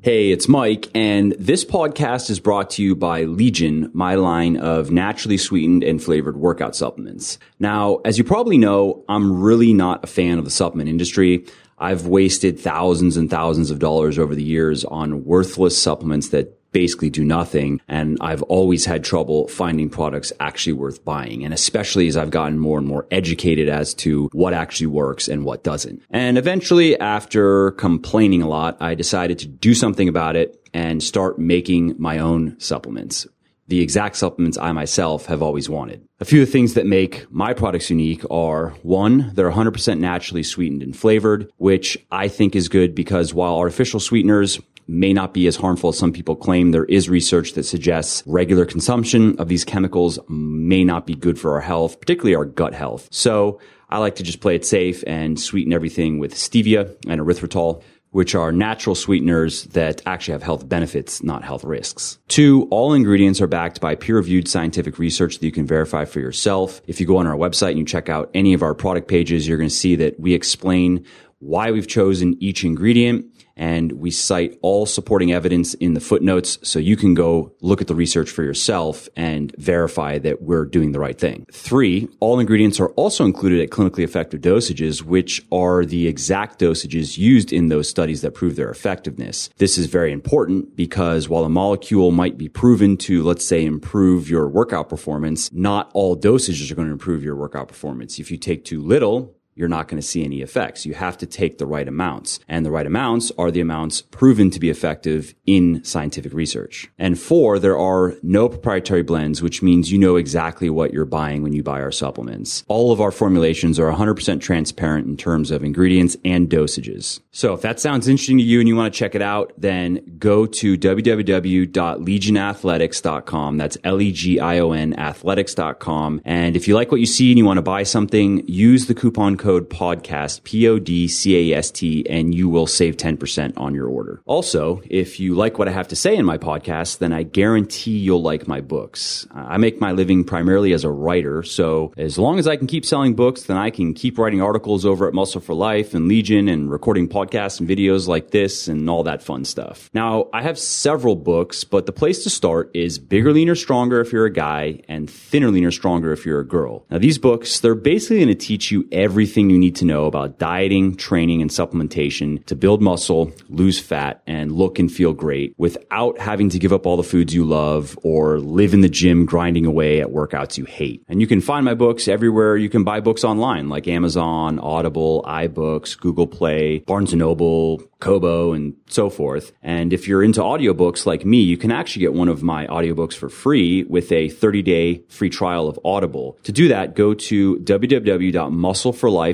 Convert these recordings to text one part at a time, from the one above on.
Hey, it's Mike, and this podcast is brought to you by Legion, my line of naturally sweetened and flavored workout supplements. Now, as you probably know, I'm really not a fan of the supplement industry. I've wasted thousands and thousands of dollars over the years on worthless supplements that basically do nothing. And I've always had trouble finding products actually worth buying. And especially as I've gotten more and more educated as to what actually works and what doesn't. And eventually, after complaining a lot, I decided to do something about it and start making my own supplements. The exact supplements I myself have always wanted. A few of the things that make my products unique are one, they're 100% naturally sweetened and flavored, which I think is good because while artificial sweeteners may not be as harmful as some people claim. There is research that suggests regular consumption of these chemicals may not be good for our health, particularly our gut health. So I like to just play it safe and sweeten everything with stevia and erythritol which are natural sweeteners that actually have health benefits, not health risks. Two, all ingredients are backed by peer reviewed scientific research that you can verify for yourself. If you go on our website and you check out any of our product pages, you're going to see that we explain why we've chosen each ingredient and we cite all supporting evidence in the footnotes so you can go look at the research for yourself and verify that we're doing the right thing. Three, all ingredients are also included at clinically effective dosages, which are the exact dosages used in those studies that prove their effectiveness. This is very important because while a molecule might be proven to, let's say, improve your workout performance, not all dosages are going to improve your workout performance. If you take too little, you're not going to see any effects. You have to take the right amounts and the right amounts are the amounts proven to be effective in scientific research. And four, there are no proprietary blends, which means you know exactly what you're buying when you buy our supplements. All of our formulations are 100% transparent in terms of ingredients and dosages. So if that sounds interesting to you and you want to check it out, then go to www.legionathletics.com. That's L-E-G-I-O-N athletics.com. And if you like what you see and you want to buy something, use the coupon code code podcast, P O D C A S T, and you will save 10% on your order. Also, if you like what I have to say in my podcast, then I guarantee you'll like my books. I make my living primarily as a writer, so as long as I can keep selling books, then I can keep writing articles over at Muscle for Life and Legion and recording podcasts and videos like this and all that fun stuff. Now, I have several books, but the place to start is Bigger, Leaner, Stronger if you're a guy and Thinner, Leaner, Stronger if you're a girl. Now, these books, they're basically going to teach you everything everything you need to know about dieting, training, and supplementation to build muscle, lose fat, and look and feel great without having to give up all the foods you love or live in the gym grinding away at workouts you hate. And you can find my books everywhere you can buy books online, like Amazon, Audible, iBooks, Google Play, Barnes & Noble, Kobo, and so forth. And if you're into audiobooks like me, you can actually get one of my audiobooks for free with a 30-day free trial of Audible. To do that, go to www.muscleforlife.com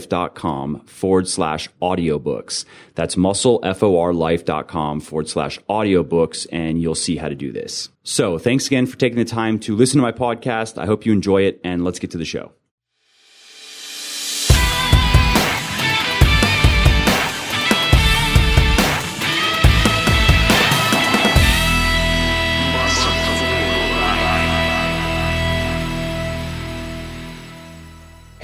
forward slash audiobooks. That's muscleforlife.com forward slash audiobooks, and you'll see how to do this. So thanks again for taking the time to listen to my podcast. I hope you enjoy it, and let's get to the show.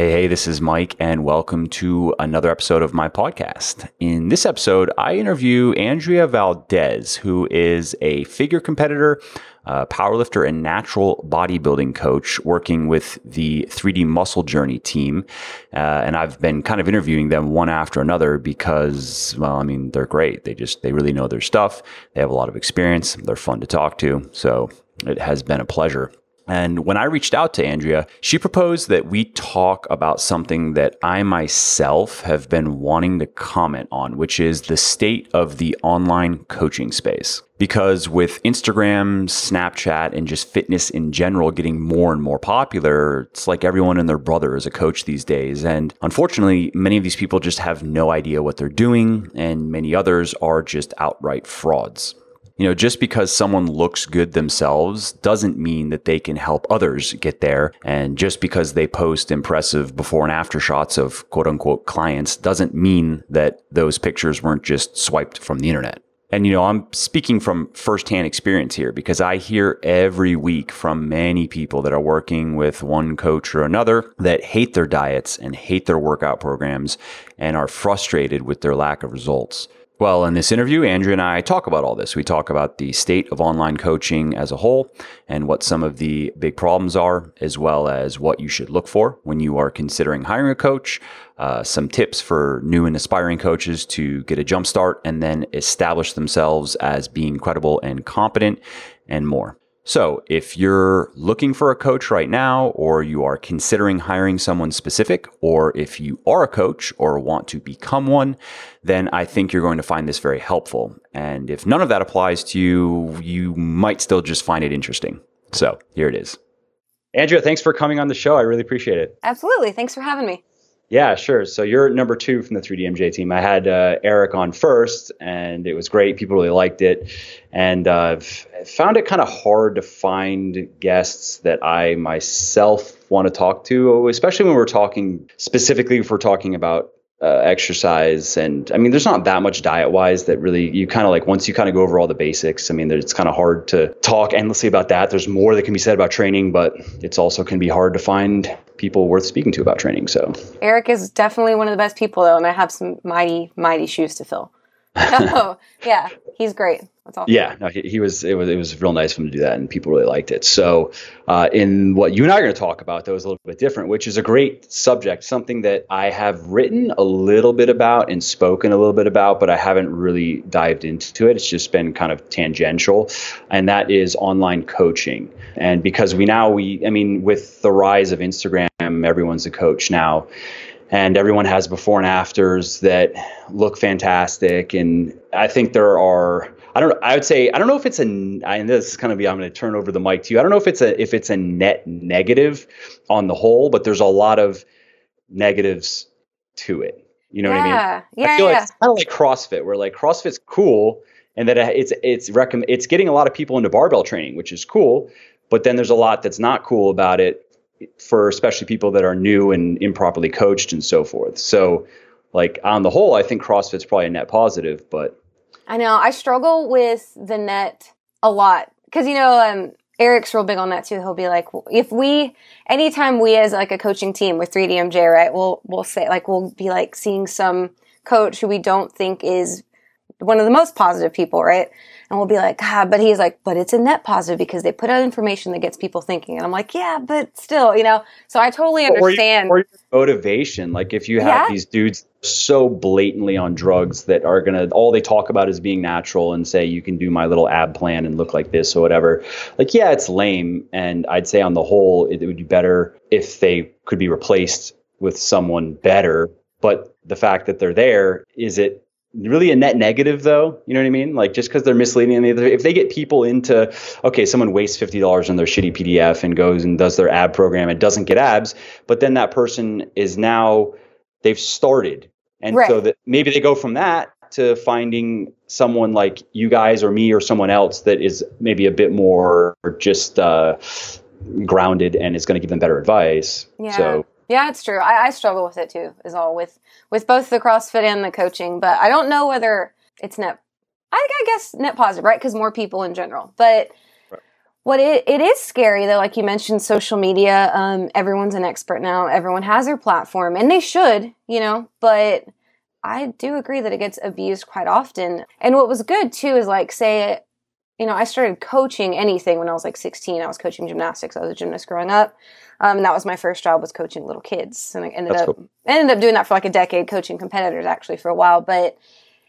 Hey, hey, this is Mike, and welcome to another episode of my podcast. In this episode, I interview Andrea Valdez, who is a figure competitor, uh, powerlifter, and natural bodybuilding coach working with the 3D Muscle Journey team. Uh, and I've been kind of interviewing them one after another because, well, I mean, they're great. They just, they really know their stuff. They have a lot of experience. They're fun to talk to. So it has been a pleasure. And when I reached out to Andrea, she proposed that we talk about something that I myself have been wanting to comment on, which is the state of the online coaching space. Because with Instagram, Snapchat, and just fitness in general getting more and more popular, it's like everyone and their brother is a coach these days. And unfortunately, many of these people just have no idea what they're doing, and many others are just outright frauds. You know, just because someone looks good themselves doesn't mean that they can help others get there. And just because they post impressive before and after shots of quote unquote clients doesn't mean that those pictures weren't just swiped from the internet. And, you know, I'm speaking from firsthand experience here because I hear every week from many people that are working with one coach or another that hate their diets and hate their workout programs and are frustrated with their lack of results. Well, in this interview, Andrea and I talk about all this. We talk about the state of online coaching as a whole and what some of the big problems are, as well as what you should look for when you are considering hiring a coach, uh, some tips for new and aspiring coaches to get a jump start and then establish themselves as being credible and competent, and more. So, if you're looking for a coach right now, or you are considering hiring someone specific, or if you are a coach or want to become one, then I think you're going to find this very helpful. And if none of that applies to you, you might still just find it interesting. So, here it is. Andrea, thanks for coming on the show. I really appreciate it. Absolutely. Thanks for having me. Yeah, sure. So you're number two from the 3DMJ team. I had uh, Eric on first, and it was great. People really liked it, and uh, found it kind of hard to find guests that I myself want to talk to, especially when we're talking specifically if we're talking about uh, exercise. And i mean there's not that much diet wise that really you kind of like once you kind of go over all the basics i mean it's kind of hard to talk endlessly about that. There's more that can be said about training but it's also can be hard to find people worth speaking to about training so. Eric is definitely one of the best people though and i have some mighty mighty shoes to fill. Oh yeah he's great that's awesome. Yeah, no, he, he, was. It was. It was real nice of him to do that, and people really liked it. So, uh, in what you and I are going to talk about, though, is a little bit different, which is a great subject, something that I have written a little bit about and spoken a little bit about, but I haven't really dived into it. It's just been kind of tangential, and that is online coaching. And because we now we, I mean, with the rise of Instagram, everyone's a coach now and everyone has before and afters that look fantastic and i think there are I don't know. I would say I don't know if it's a. And this is kind of be. I'm going to turn over the mic to you. I don't know if it's a if it's a net negative on the whole, but there's a lot of negatives to it. You know yeah. what I mean? Yeah, I feel yeah. like it's kind of like CrossFit, where like CrossFit's cool, and that it's it's recommend it's getting a lot of people into barbell training, which is cool. But then there's a lot that's not cool about it for especially people that are new and improperly coached and so forth. So, like on the whole, I think CrossFit's probably a net positive, but I know. I struggle with the net a lot because you know um, Eric's real big on that too. He'll be like, if we, anytime we as like a coaching team with 3DMJ, right? We'll we'll say like we'll be like seeing some coach who we don't think is one of the most positive people, right? And we'll be like, God, but he's like, but it's a net positive because they put out information that gets people thinking. And I'm like, yeah, but still, you know. So I totally understand. Or, or motivation, like if you have yeah. these dudes so blatantly on drugs that are gonna all they talk about is being natural and say you can do my little ab plan and look like this or whatever. Like, yeah, it's lame. And I'd say on the whole, it, it would be better if they could be replaced with someone better. But the fact that they're there, is it really a net negative though you know what i mean like just because they're misleading if they get people into okay someone wastes $50 on their shitty pdf and goes and does their ab program and doesn't get abs but then that person is now they've started and right. so that maybe they go from that to finding someone like you guys or me or someone else that is maybe a bit more just uh, grounded and is going to give them better advice yeah. so yeah, it's true. I, I struggle with it too, is all with with both the CrossFit and the coaching. But I don't know whether it's net. I, I guess net positive, right? Because more people in general. But right. what it it is scary though, like you mentioned, social media. Um, everyone's an expert now. Everyone has their platform, and they should, you know. But I do agree that it gets abused quite often. And what was good too is like say you know, I started coaching anything when I was like 16. I was coaching gymnastics. I was a gymnast growing up. Um, and that was my first job was coaching little kids. And I ended That's up, cool. I ended up doing that for like a decade, coaching competitors actually for a while. But,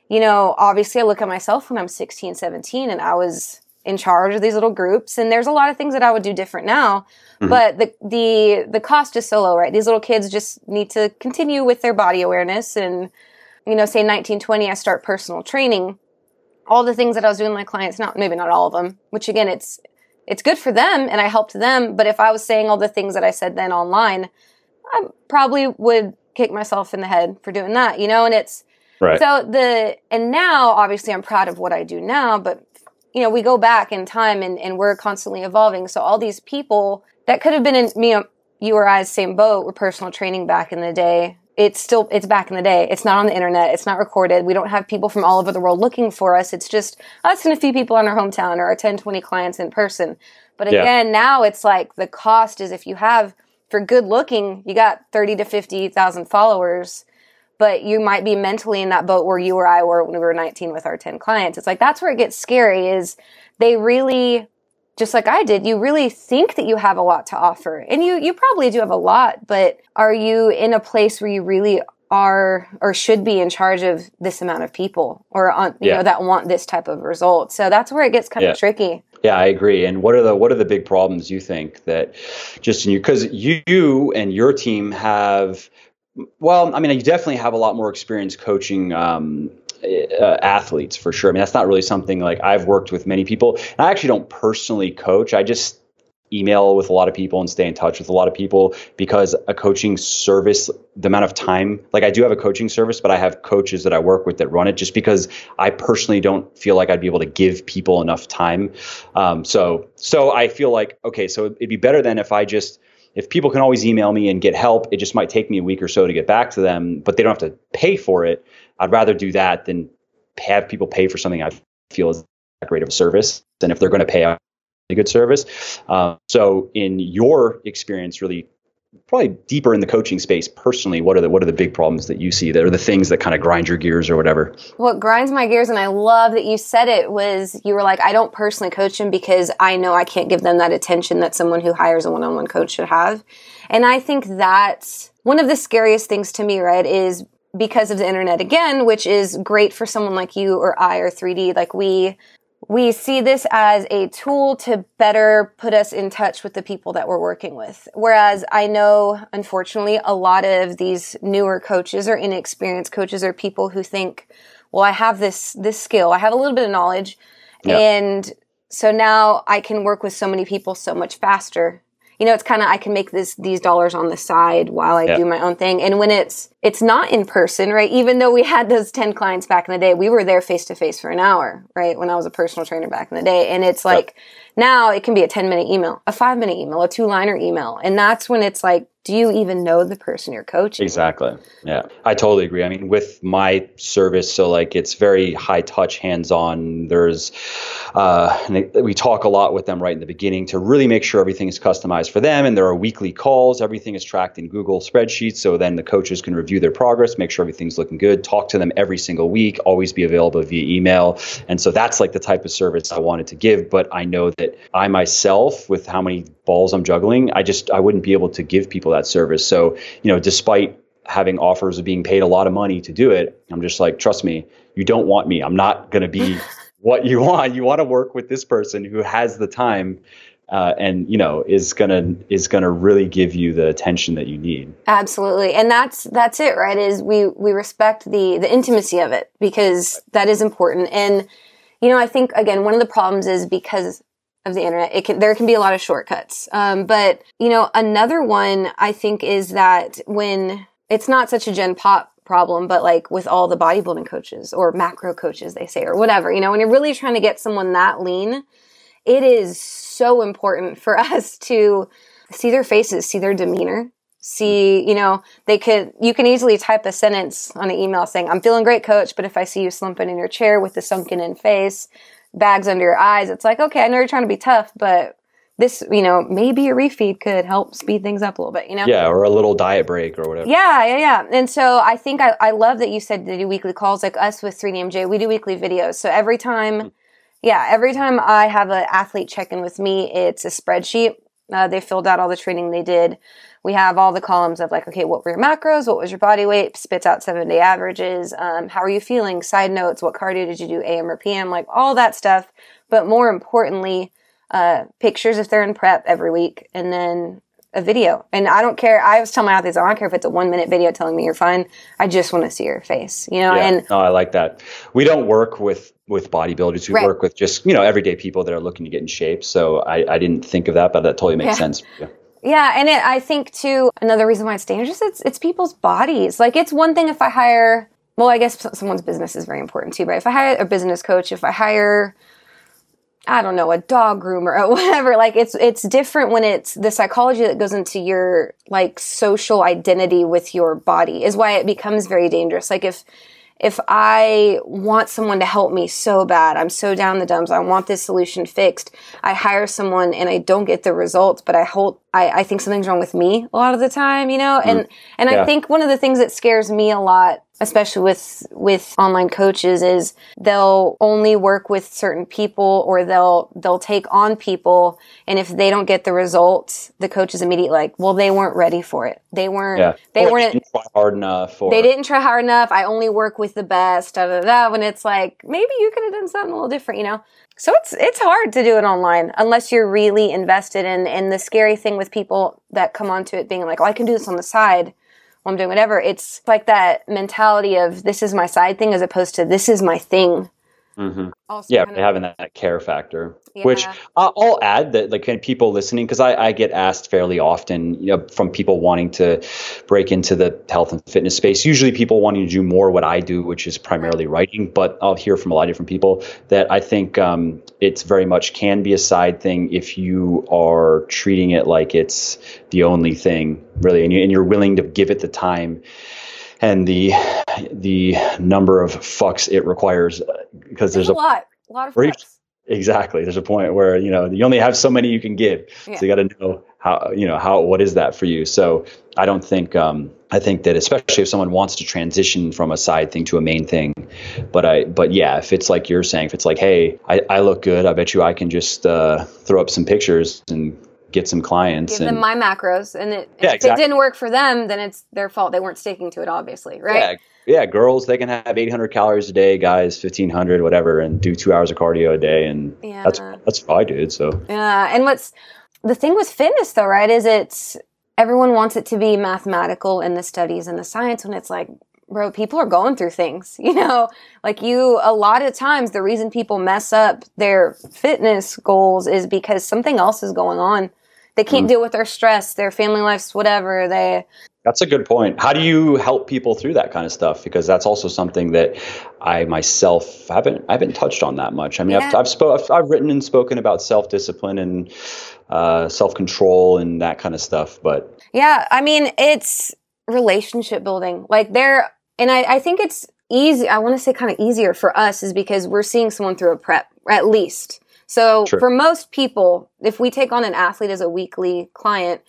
you know, obviously I look at myself when I'm 16, 17 and I was in charge of these little groups. And there's a lot of things that I would do different now. Mm-hmm. But the, the, the cost is so low, right? These little kids just need to continue with their body awareness and, you know, say 1920, I start personal training all the things that I was doing with my clients, not maybe not all of them, which again, it's it's good for them and I helped them. But if I was saying all the things that I said then online, I probably would kick myself in the head for doing that, you know. And it's right. so the and now obviously I'm proud of what I do now, but you know we go back in time and and we're constantly evolving. So all these people that could have been in me, you or I's same boat with personal training back in the day it's still it's back in the day. It's not on the internet. It's not recorded. We don't have people from all over the world looking for us. It's just us and a few people in our hometown or our 10 20 clients in person. But again yeah. now it's like the cost is if you have for good looking you got 30 to 50,000 followers but you might be mentally in that boat where you or I were when we were 19 with our 10 clients. It's like that's where it gets scary is they really just like I did, you really think that you have a lot to offer. And you you probably do have a lot, but are you in a place where you really are or should be in charge of this amount of people or on, you yeah. know that want this type of result. So that's where it gets kind yeah. of tricky. Yeah, I agree. And what are the what are the big problems you think that just in you because you and your team have well, I mean, you definitely have a lot more experience coaching um, uh, athletes for sure. I mean, that's not really something like I've worked with many people. And I actually don't personally coach. I just email with a lot of people and stay in touch with a lot of people because a coaching service, the amount of time, like I do have a coaching service, but I have coaches that I work with that run it just because I personally don't feel like I'd be able to give people enough time. Um, so, so I feel like, okay, so it'd be better than if I just, if people can always email me and get help, it just might take me a week or so to get back to them, but they don't have to pay for it. I'd rather do that than have people pay for something I feel is that great of a service. And if they're going to pay, a good service. Uh, so, in your experience, really probably deeper in the coaching space personally what are the what are the big problems that you see that are the things that kind of grind your gears or whatever? What grinds my gears and i love that you said it was you were like i don't personally coach them because i know i can't give them that attention that someone who hires a one-on-one coach should have. And i think that's one of the scariest things to me right is because of the internet again which is great for someone like you or i or 3d like we we see this as a tool to better put us in touch with the people that we're working with. Whereas I know, unfortunately, a lot of these newer coaches or inexperienced coaches are people who think, well, I have this, this skill. I have a little bit of knowledge. Yep. And so now I can work with so many people so much faster you know, it's kind of I can make this these dollars on the side while I yeah. do my own thing. And when it's it's not in person, right? Even though we had those 10 clients back in the day, we were there face to face for an hour, right? When I was a personal trainer back in the day. And it's like now it can be a 10 minute email, a 5 minute email, a two liner email. And that's when it's like do you even know the person you're coaching? Exactly. Yeah. I totally agree. I mean, with my service, so like it's very high touch, hands on. There's, uh, we talk a lot with them right in the beginning to really make sure everything is customized for them. And there are weekly calls. Everything is tracked in Google spreadsheets. So then the coaches can review their progress, make sure everything's looking good, talk to them every single week, always be available via email. And so that's like the type of service I wanted to give. But I know that I myself, with how many balls I'm juggling, I just, I wouldn't be able to give people that service. So, you know, despite having offers of being paid a lot of money to do it, I'm just like, trust me, you don't want me. I'm not going to be what you want. You want to work with this person who has the time uh, and you know is gonna is gonna really give you the attention that you need. Absolutely, and that's that's it, right? Is we we respect the the intimacy of it because that is important. And you know, I think again, one of the problems is because of the internet. It can, there can be a lot of shortcuts. Um, but, you know, another one I think is that when it's not such a gen pop problem, but like with all the bodybuilding coaches or macro coaches, they say, or whatever, you know, when you're really trying to get someone that lean, it is so important for us to see their faces, see their demeanor, see, you know, they could, you can easily type a sentence on an email saying, I'm feeling great, coach, but if I see you slumping in your chair with the sunken in face, bags under your eyes, it's like, okay, I know you're trying to be tough, but this, you know, maybe a refeed could help speed things up a little bit, you know? Yeah, or a little diet break or whatever. Yeah, yeah, yeah. And so I think I, I love that you said to do weekly calls. Like us with 3DMJ, we do weekly videos. So every time, mm-hmm. yeah, every time I have an athlete check in with me, it's a spreadsheet. Uh, they filled out all the training they did we have all the columns of like, okay, what were your macros? What was your body weight? Spits out seven day averages. Um, how are you feeling? Side notes. What cardio did you do? AM or PM? Like all that stuff. But more importantly, uh, pictures if they're in prep every week and then a video. And I don't care. I was telling my athletes, I don't care if it's a one minute video telling me you're fine. I just want to see your face, you know? Yeah. And no, I like that. We don't work with, with bodybuilders. We right. work with just, you know, everyday people that are looking to get in shape. So I, I didn't think of that, but that totally makes yeah. sense. Yeah. Yeah, and it, I think too another reason why it's dangerous it's it's people's bodies. Like it's one thing if I hire well, I guess someone's business is very important too, but if I hire a business coach, if I hire I don't know, a dog groomer or whatever, like it's it's different when it's the psychology that goes into your like social identity with your body is why it becomes very dangerous. Like if if I want someone to help me so bad, I'm so down the dumps, I want this solution fixed, I hire someone and I don't get the results, but I hold I, I think something's wrong with me a lot of the time, you know, and, mm. and Yeah. I think one of the things that scares me a lot, especially with, with online coaches is they'll only work with certain people or they'll, they'll take on people. And if they don't get the results, the coach is immediately like, well, they weren't ready for it. They weren't, Yeah. they Or weren't, hard enough. Or, they didn't try hard enough. I only work with the best. Da da da. When it's like maybe you could have done something a little different, you know. So it's it's hard to do it online unless you're really invested in. And the scary thing with people that come onto it being like, "Oh, I can do this on the side while I'm doing whatever." It's like that mentality of this is my side thing as opposed to this is my thing. Mhm. Also, Yeah, kind of- having that, care factor. Which Yeah. uh, I'll add that, like, people listening, because I, I get asked fairly often, you know, from people wanting to break into the health and fitness space. Usually, people wanting to do more what I do, which is primarily writing. But I'll hear from a lot of different people that I think um, it's very much can be a side thing if you are treating it like it's the only thing, really, and, you, and you're willing to give it the time and the the number of fucks it requires because There's there's a lot, a lot of Reach-. Exactly. There's a point where you know you only have so many you can give, Yeah. so you got to know how you know how what is that for you. So I don't think um, I think that especially if someone wants to transition from a side thing to a main thing, but I but yeah, if it's like you're saying, if it's like, hey, I, I look good, I bet you I can just uh, throw up some pictures and get some clients. Give and, them my macros, and it, Yeah, if exactly. it didn't work for them, then it's their fault. They weren't sticking to it, obviously, right? Yeah, yeah, girls they can have 800 calories a day, guys 1500, whatever, and do two hours of cardio a day, and Yeah. that's that's what I did. So Yeah, and what's the thing with fitness though, right? Is it's everyone wants it to be mathematical in the studies and the science when it's like, bro, people are going through things, you know? Like you a lot of times the reason people mess up their fitness goals is because something else is going on. They can't mm-hmm. deal with their stress, their family lives, whatever. They That's a good point. How do you help people through that kind of stuff? Because that's also something that I myself haven't I haven't touched on that much. I mean, I've I've, spo- I've I've written and spoken about self discipline and uh, self control and that kind of stuff, but Yeah, I mean, it's relationship building. Like there, and I, I think it's easy. I want to say kind of easier for us is because we're seeing someone through a prep, at least. So Sure. for most people, if we take on an athlete as a weekly client,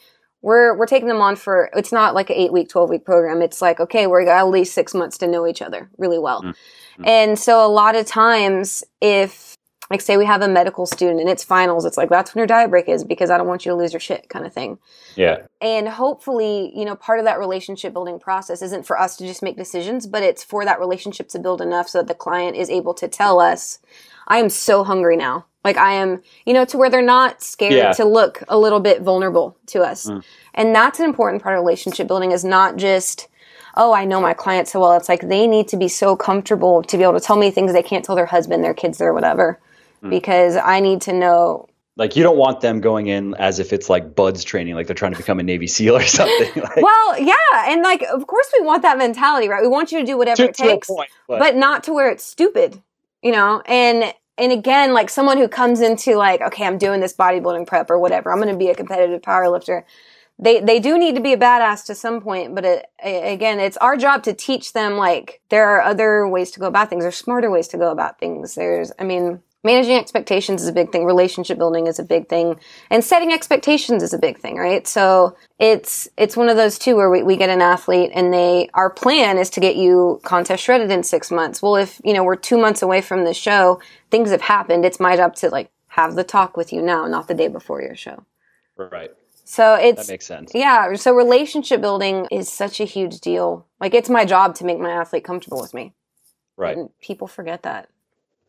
we're we're taking them on for it's not like an eight week, twelve week program. It's like okay, we're got at least six months to know each other really well. Mm. Mm. And so a lot of times, if like say we have a medical student and it's finals, it's like that's when your diet break is because I don't want you to lose your shit, kind of thing yeah, and hopefully you know part of that relationship building process isn't for us to just make decisions but it's for that relationship to build enough so that the client is able to tell us i am so hungry now like i am you know to where they're not scared Yeah. to look a little bit vulnerable to us Mm. and that's an important part of relationship building is not just oh i know my client so well it's like they need to be so comfortable to be able to tell me things they can't tell their husband their kids or whatever Mm. because i need to know like you don't want them going in as if it's like BUD/S training, like they're trying to become a Navy SEAL or something. like, well yeah and like of course we want that mentality right we want you to do whatever to, it takes point, but, but not to where it's stupid, you know? And and again, like someone who comes into like, okay, I'm doing this bodybuilding prep or whatever, I'm going to be a competitive powerlifter. They they do need to be a badass to some point, but it, again, it's our job to teach them like there are other ways to go about things. There's smarter ways to go about things. There's, I mean, managing expectations is a big thing. Relationship building is a big thing, and setting expectations is a big thing, right? So it's it's one of those two where we, we get an athlete and they our plan is to get you contest shredded in six months. Well, if you know we're two months away from the show, things have happened. It's my job to like have the talk with you now, not the day before your show. right, So it's that makes sense. yeah. So relationship building is such a huge deal. Like it's my job to make my athlete comfortable with me. Right. And people forget that.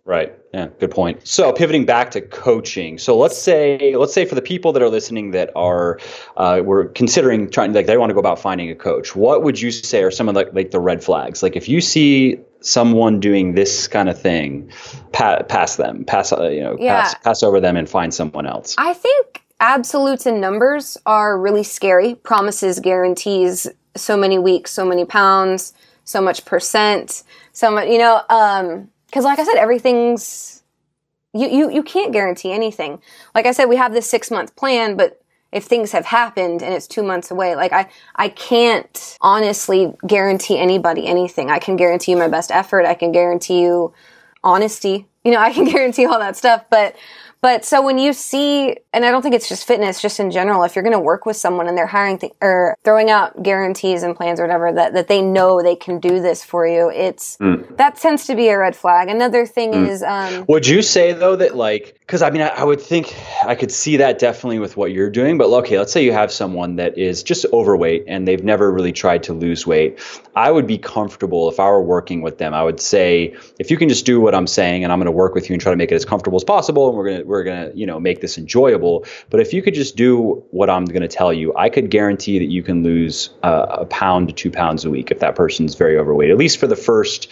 Right. Yeah. Good point. So pivoting back to coaching. So let's say let's say for the people that are listening that are uh, we're considering trying like they want to go about finding a coach. What would you say are some of the, like the red flags? Like if you see someone doing this kind of thing, pa- pass them, pass uh, you know, Yeah. pass pass over them and find someone else. I think absolutes and numbers are really scary. Promises, guarantees, so many weeks, so many pounds, so much percent, so much, you know, um, cause like I said, everything's, you, you, you can't guarantee anything. Like I said, we have this six month plan, but if things have happened and it's two months away, like I, I can't honestly guarantee anybody anything. I can guarantee you my best effort. I can guarantee you honesty. You know, I can guarantee all that stuff, but But so when you see, and I don't think it's just fitness, just in general, if you're going to work with someone and they're hiring th- or throwing out guarantees and plans or whatever that, that they know they can do this for you, it's mm. that tends to be a red flag. Another thing mm. is, um, would you say though that like, because I mean, I, I, would think I could see that definitely with what you're doing, but okay, let's say you have someone that is just overweight and they've never really tried to lose weight. I would be comfortable if I were working with them. I would say, if you can just do what I'm saying, and I'm going to work with you and try to make it as comfortable as possible, and we're going to we're going to, you know, make this enjoyable. But if you could just do what I'm going to tell you, I could guarantee that you can lose uh, a pound to two pounds a week if that person's very overweight, at least for the first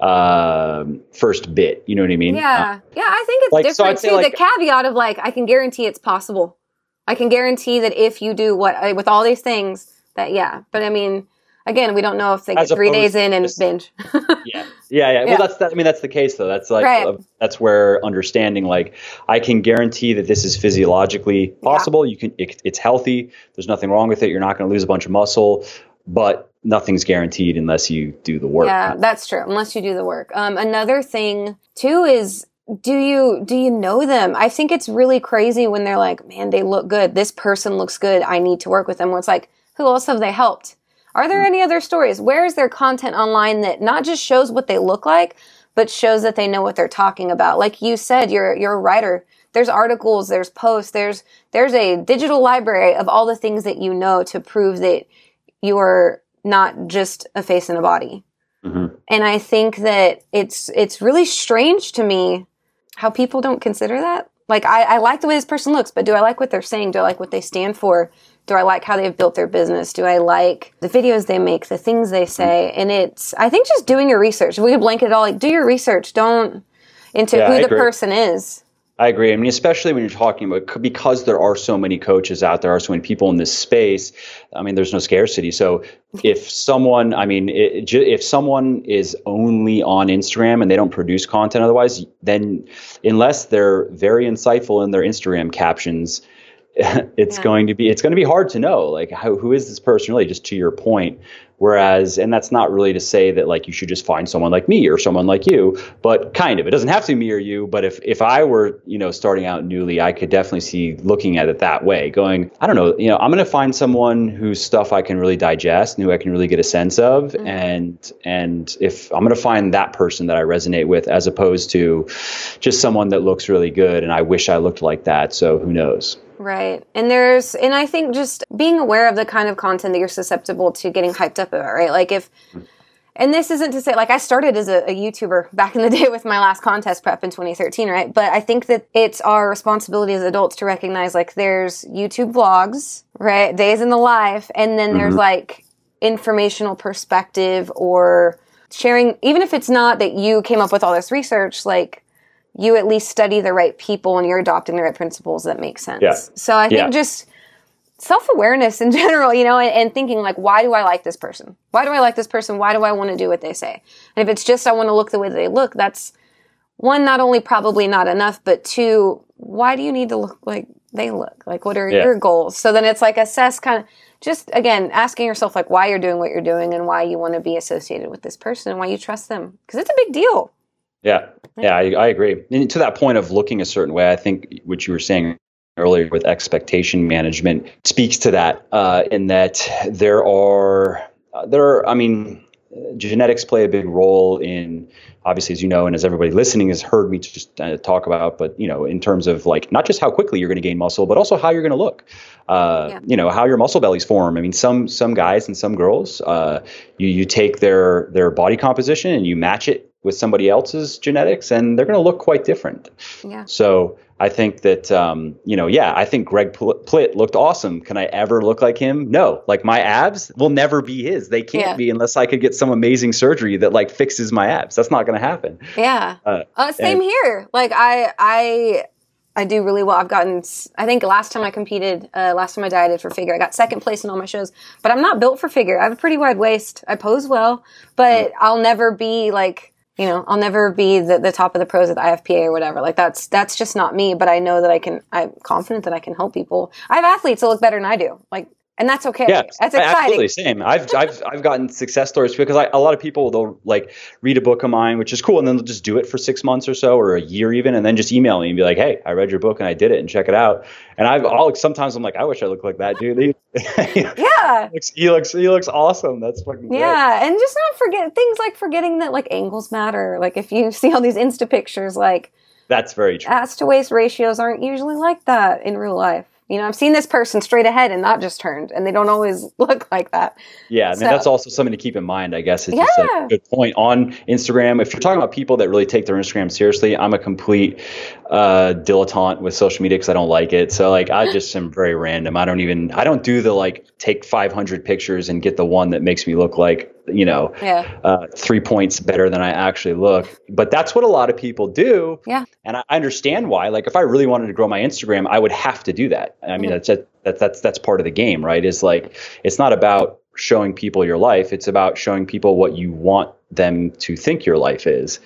uh, first bit. You know what I mean? Yeah, uh, yeah. I think it's like, different so too. Like, the caveat of like, I can guarantee it's possible. I can guarantee that if you do what uh, with all these things, that yeah. But I mean, again, we don't know if they get three days in and just, binge. yeah. Yeah, yeah, yeah. Well, that's that. I mean, that's the case though. That's like right. uh, that's where understanding like I can guarantee that this is physiologically possible. Yeah. You can. It, it's healthy. There's nothing wrong with it. You're not going to lose a bunch of muscle, but nothing's guaranteed unless you do the work. Yeah, that's true. Unless you do the work. Um, another thing too is do you do you know them i think it's really crazy when they're like man they look good this person looks good i need to work with them where it's like who else have they helped are there any other stories? Where is there content online that not just shows what they look like, but shows that they know what they're talking about? Like you said, you're you're a writer. There's articles, there's posts, there's there's a digital library of all the things that you know to prove that you are not just a face and a body. Mm-hmm. And I think that it's it's really strange to me how people don't consider that. Like I, I like the way this person looks, but do I like what they're saying? Do I like what they stand for? Do I like how they've built their business? Do I like the videos they make, the things they say? And it's, I think just doing your research. If we could blanket it all, like do your research. Don't into yeah, who the person is. I agree. I mean, especially when you're talking about because there are so many coaches out there, are so many people in this space. I mean, there's no scarcity. So if someone, I mean, it, if someone is only on Instagram and they don't produce content otherwise, then unless they're very insightful in their Instagram captions, it's yeah. going to be it's going to be hard to know like how, who is this person really just to your point whereas and that's not really to say that like you should just find someone like me or someone like you but kind of it doesn't have to be me or you but if if i were you know starting out newly i could definitely see looking at it that way going i don't know you know i'm going to find someone whose stuff i can really digest and who i can really get a sense of mm-hmm. and and if i'm going to find that person that i resonate with as opposed to just someone that looks really good and i wish i looked like that so who knows Right. And there's, and I think just being aware of the kind of content that you're susceptible to getting hyped up about, right? Like if, and this isn't to say, like I started as a, a, YouTuber back in the day with my last contest prep in 2013, right? But I think that it's our responsibility as adults to recognize like there's YouTube vlogs, right? Days in the life. And then mm-hmm. there's like informational perspective or sharing, even if it's not that you came up with all this research, like you at least study the right people and you're adopting the right principles that make sense. Yeah. So I think yeah. just self awareness in general, you know, and, and, thinking like, why do I like this person? Why do I like this person? Why do I want to do what they say? And if it's just I want to look the way they look, that's one, not only probably not enough, but two, why do you need to look like they look? Like, what are yeah. your goals? So then it's like assess kind of just again asking yourself like why you're doing what you're doing and why you want to be associated with this person and why you trust them because it's a big deal. Yeah, yeah, I, I agree. And to that point of looking a certain way, I think what you were saying earlier with expectation management speaks to that. Uh, in that there are uh, there are, I mean, genetics play a big role in obviously as you know and as everybody listening has heard me just uh, talk about but you know in terms of like not just how quickly you're going to gain muscle but also how you're going to look uh, yeah. you know how your muscle bellies form i mean some some guys and some girls uh, you you take their their body composition and you match it with somebody else's genetics and they're going to look quite different. Yeah. So I think that, um, you know, yeah, I think Greg Plitt looked awesome. Can I ever look like him? No. Like my abs will never be his. They can't yeah. be unless I could get some amazing surgery that like fixes my abs. That's not going to happen. Yeah. Uh, uh, same and, here. Like I, I, I do really well. I've gotten, I think last time I competed, uh, last time I dieted for figure, I got second place in all my shows, but I'm not built for figure. I have a pretty wide waist. I pose well, but. I'll never be like, you know, I'll never be the, the top of the pros at the IFPA or whatever. Like that's, that's just not me, but I know that I can, I'm confident that I can help people. I have athletes that look better than I do. Like and that's okay. Yeah, that's I- absolutely exciting. same. I've I've I've gotten success stories because I, a lot of people they'll like read a book of mine, which is cool, and then they'll just do it for six months or so, or a year even, and then just email me and be like, "Hey, I read your book and I did it, and check it out." And I've all sometimes I'm like, "I wish I looked like that dude." He, he Yeah. looks he looks he looks awesome. That's fucking great. Yeah, and just not forget things like forgetting that like angles matter. Like if you see all these Insta pictures, like That's very true. ass to waist ratios aren't usually like that in real life. You know, I've seen this person straight ahead and not just turned, and they don't always look like that. Yeah, I mean So- that's also something to keep in mind. I guess it's just Yeah. a good point on Instagram. If you're talking about people that really take their Instagram seriously, I'm a complete uh, dilettante with social media because I don't like it. So like I just am very random. I don't even I don't do the like take 500 pictures and get the one that makes me look like you know Yeah. uh, three points better than I actually look. But that's what a lot of people do. Yeah. And I understand why. Like if I really wanted to grow my Instagram, I would have to do that. I mean, Mhm. that's that's that's that's part of the game, right? Is like it's not about showing people your life. It's about showing people what you want them to think your life is.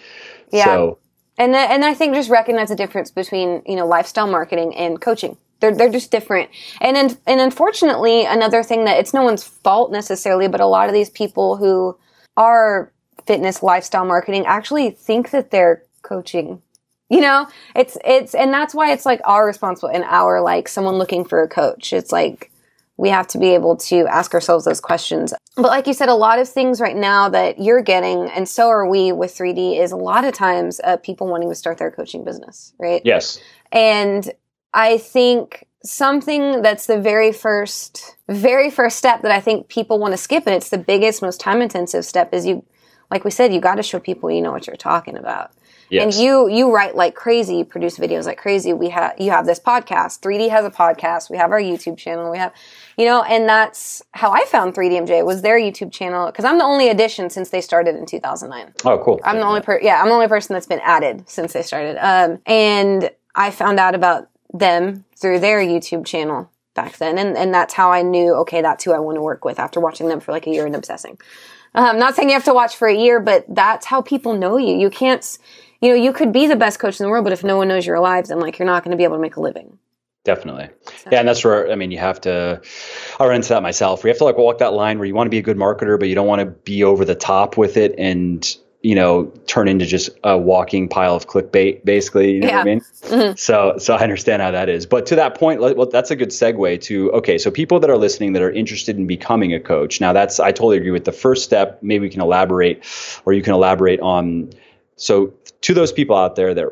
Yeah. So And th- and I think just recognize the difference between you know lifestyle marketing and coaching. They're they're just different. And in, and unfortunately, another thing that it's no one's fault necessarily, but a lot of these people who are fitness lifestyle marketing actually think that they're coaching. You know, it's it's and that's why it's like our responsible and our like someone looking for a coach. It's like we have to be able to ask ourselves those questions. But like you said, a lot of things right now that you're getting, and so are we with 3D, is a lot of times uh, people wanting to start their coaching business, right? yes. And I think something that's the very first, very first step that I think people want to skip, and it's the biggest, most time intensive step, is you, like we said, you got to show people you know what you're talking about. Yes. And you you write like crazy, you produce videos like crazy. We have you have this podcast. 3D has a podcast. We have our YouTube channel. We have, you know, and that's how I found 3DMJ was their YouTube channel because I'm the only addition since they started in 2009. oh, cool. I'm the only per yeah, I'm the only person that's been added since they started. Um, and I found out about them through their YouTube channel back then, and and that's how I knew okay, that's who I want to work with after watching them for like a year and obsessing. Um, not saying you have to watch for a year, but that's how people know you. You can't, you know, you could be the best coach in the world, but if no one knows you're alive, then like you're not going to be able to make a living. Definitely. Yeah, and that's where I mean you have to I run into that myself. We have to like walk that line where you want to be a good marketer, but you don't want to be over the top with it and you know, turn into just a walking pile of clickbait, basically. You know what I Yeah. mean? Mhm. So, so I understand how that is. But to that point, well, that's a good segue to okay. So people that are listening that are interested in becoming a coach. Now, that's I totally agree with the first step. Maybe we can elaborate, or you can elaborate on. So, to those people out there that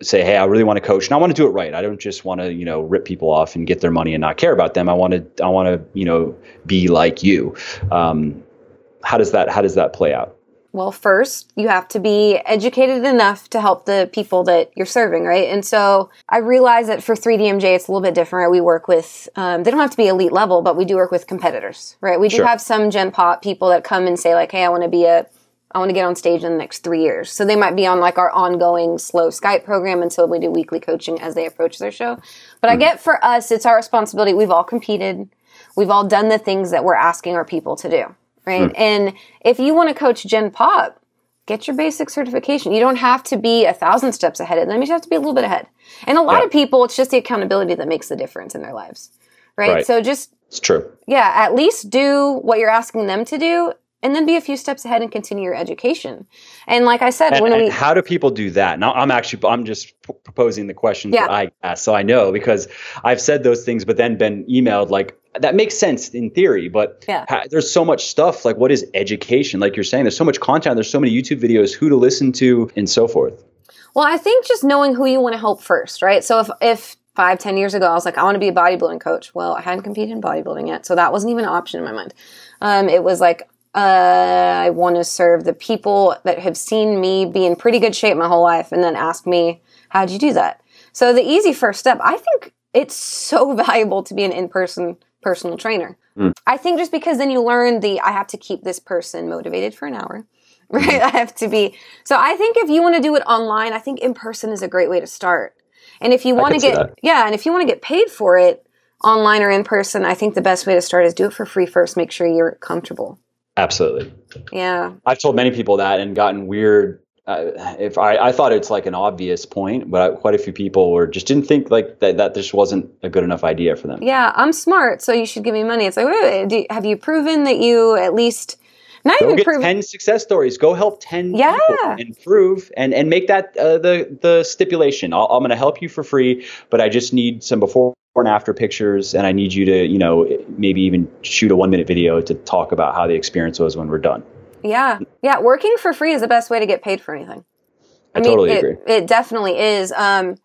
say, "Hey, I really want to coach, and I want to do it right. I don't just want to, you know, rip people off and get their money and not care about them. I want to, I want to, you know, be like you." Um, how does that How does that play out? Well, first, you have to be educated enough to help the people that you're serving, right? And so I realize that for 3DMJ, it's a little bit different. We work with, um, they don't have to be elite level, but we do work with competitors, right? We do Sure. have some Gen Pop people that come and say, like, hey, I want to be a, I want to get on stage in the next three years. So they might be on like our ongoing slow Skype program until we do weekly coaching as they approach their show. But I hmm. get for us, it's our responsibility. We've all competed. We've all done the things that we're asking our people to do, right? Hmm. And if you want to coach Gen Pop, get your basic certification. You don't have to be a thousand steps ahead of them. You just have to be a little bit ahead. And a lot Yeah. of people, it's just the accountability that makes the difference in their lives, right? Right. So just It's true. yeah, at least do what you're asking them to do and then be a few steps ahead and continue your education. And like I said, And, when we how do people do that? Now, I'm actually I'm just p- proposing the questions Yeah. that I ask, so I know because I've said those things, but then been emailed like that makes sense in theory, but Yeah. ha- there's so much stuff. Like, what is education? Like you're saying, there's so much content. There's so many YouTube videos, who to listen to, and so forth. Well, I think just knowing who you want to help first, right? So if if five, ten years ago I was like, I want to be a bodybuilding coach. Well, I hadn't competed in bodybuilding yet, so that wasn't even an option in my mind. Um, it was like, uh, I want to serve the people that have seen me be in pretty good shape my whole life, and then ask me, how'd you do that? So the easy first step, I think it's so valuable to be an in person personal trainer. I think just because then you learn the I have to keep this person motivated for an hour. Right? I have to be. So I think if you want to do it online, I think in person is a great way to start. And if you want to get yeah, and if you want to get paid for it online or in person, I think the best way to start is do it for free first. Make sure you're comfortable. Absolutely. Yeah. I've told many people that and gotten weird uh, if I, I thought it's like an obvious point, but I, quite a few people were just didn't think like that that just wasn't a good enough idea for them. Yeah, I'm smart, so you should give me money. It's like, wait, wait, do, have you proven that you at least not Go even get proven? ten success stories. Go help ten Yeah. people and prove and and make that uh, the the stipulation. I'll, I'm going to help you for free, but I just need some before and after pictures, and I need you to you know maybe even shoot a one minute video to talk about how the experience was when we're done. Yeah, yeah. Working for free is the best way to get paid for anything. I, totally it, agree. It definitely is. Um,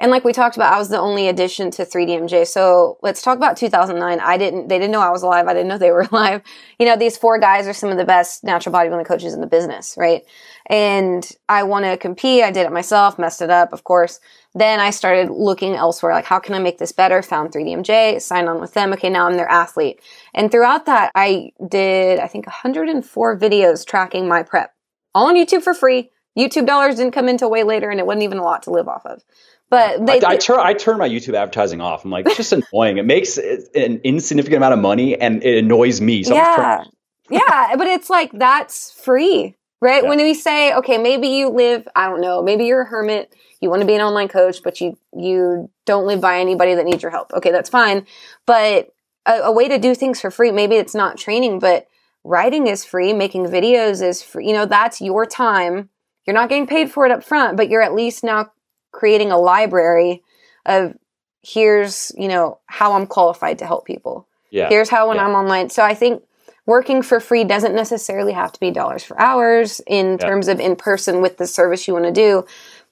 and like we talked about, I was the only addition to 3DMJ. So let's talk about 2009. I didn't, they didn't know I was alive. I didn't know they were alive. You know, these four guys are some of the best natural bodybuilding coaches in the business, right? And I want to compete. I did it myself, messed it up, of course. Then I started looking elsewhere, like how can I make this better? Found 3DMJ, signed on with them. Okay, now I'm their athlete. And throughout that, I did, I think 104 videos tracking my prep, all on YouTube for free. YouTube dollars didn't come into way later, and it wasn't even a lot to live off of. But they, I, I turn I turn my YouTube advertising off. I'm like, it's just annoying. It makes an insignificant amount of money, and it annoys me. So yeah, yeah, but it's like that's free, right? Yeah. When we say, okay, maybe you live, I don't know, maybe you're a hermit, you want to be an online coach, but you you don't live by anybody that needs your help. Okay, that's fine, but a, a way to do things for free. Maybe it's not training, but writing is free, making videos is free. You know, that's your time. You're not getting paid for it up front, but you're at least now creating a library of here's you know how I'm qualified to help people. yeah, Here's how when Yeah. I'm online. So I think working for free doesn't necessarily have to be dollars for hours in Yeah. terms of in person with the service you want to do,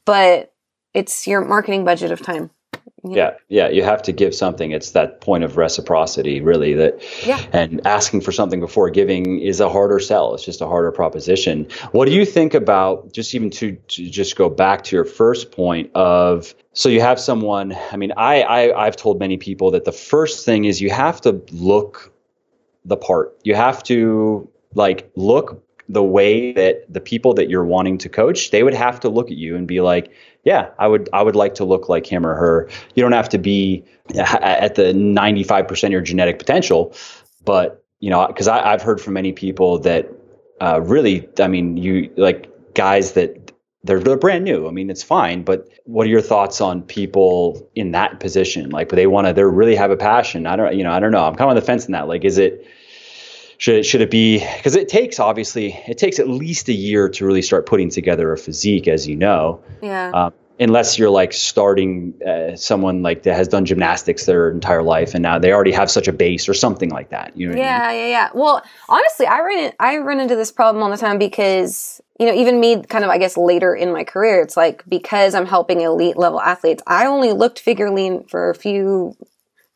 but it's your marketing budget of time. Yeah, yeah. You have to give something. It's that point of reciprocity, really. That Yeah. and asking for something before giving is a harder sell. It's just a harder proposition. What do you think about just even to, to just go back to your first point of so you have someone? I mean, I, I I've told many people that the first thing is you have to look the part. You have to like look the way that the people that you're wanting to coach, they would have to look at you and be like, yeah, I would I would like to look like him or her. You don't have to be at the 95% of your genetic potential, but you know, because I've heard from many people that uh, really, I mean, you like guys that they're, they're brand new. I mean, it's fine, but what are your thoughts on people in that position? Like, they want to, they really have a passion. I don't, you know, I don't know. I'm kind of on the fence in that. Like, is it, should it, should it be, because it takes, obviously, it takes at least a year to really start putting together a physique, as you know. Yeah. Um, unless you're like starting uh, someone like that has done gymnastics their entire life and now they already have such a base or something like that. You know what I mean? Yeah, yeah, yeah. Well, honestly, I run I run into this problem all the time because you know, even me, kind of, I guess, later in my career, it's like because I'm helping elite level athletes, I only looked figure lean for a few,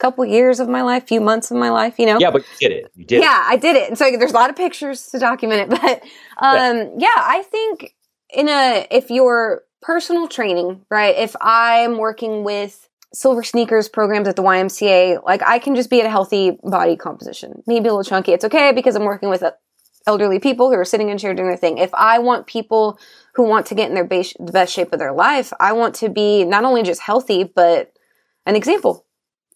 couple years of my life, few months of my life. You know, Yeah, but you did it. You did. yeah, I did it. And so there's a lot of pictures to document it. But um, yeah. I think in a if you're personal training, right? If I'm working with silver sneakers programs at the YMCA, like I can just be at a healthy body composition, maybe a little chunky. It's okay because I'm working with uh, elderly people who are sitting in a chair doing their thing. If I want people who want to get in their base, the best shape of their life, I want to be not only just healthy, but an example.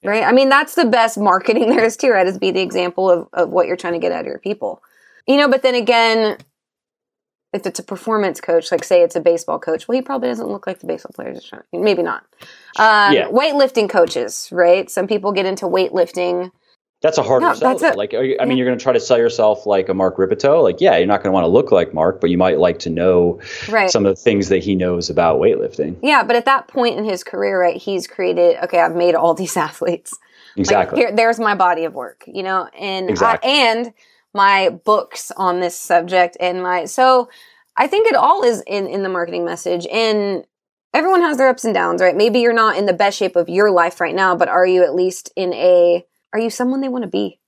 Right. I mean, that's the best marketing there is too, right? Is be the example of, of what you're trying to get out of your people. You know, but then again, if it's a performance coach, like say it's a baseball coach, well, he probably doesn't look like the baseball players. Maybe not. Um, Yeah. Weightlifting coaches, right? Some people get into weightlifting. That's a harder No, sell. it. Like, are you, I mean, you're going to try to sell yourself like a Mark Rippetoe. Like, yeah, you're not going to want to look like Mark, but you might like to know Right. some of the things that he knows about weightlifting. Yeah, but at that point in his career, right, he's created, okay, I've made all these athletes. Exactly. Like, here, there's my body of work, you know, and Exactly. I, and my books on this subject and my so I think it all is in in the marketing message and everyone has their ups and downs, right? Maybe you're not in the best shape of your life right now, but are you at least in a are you someone they want to be?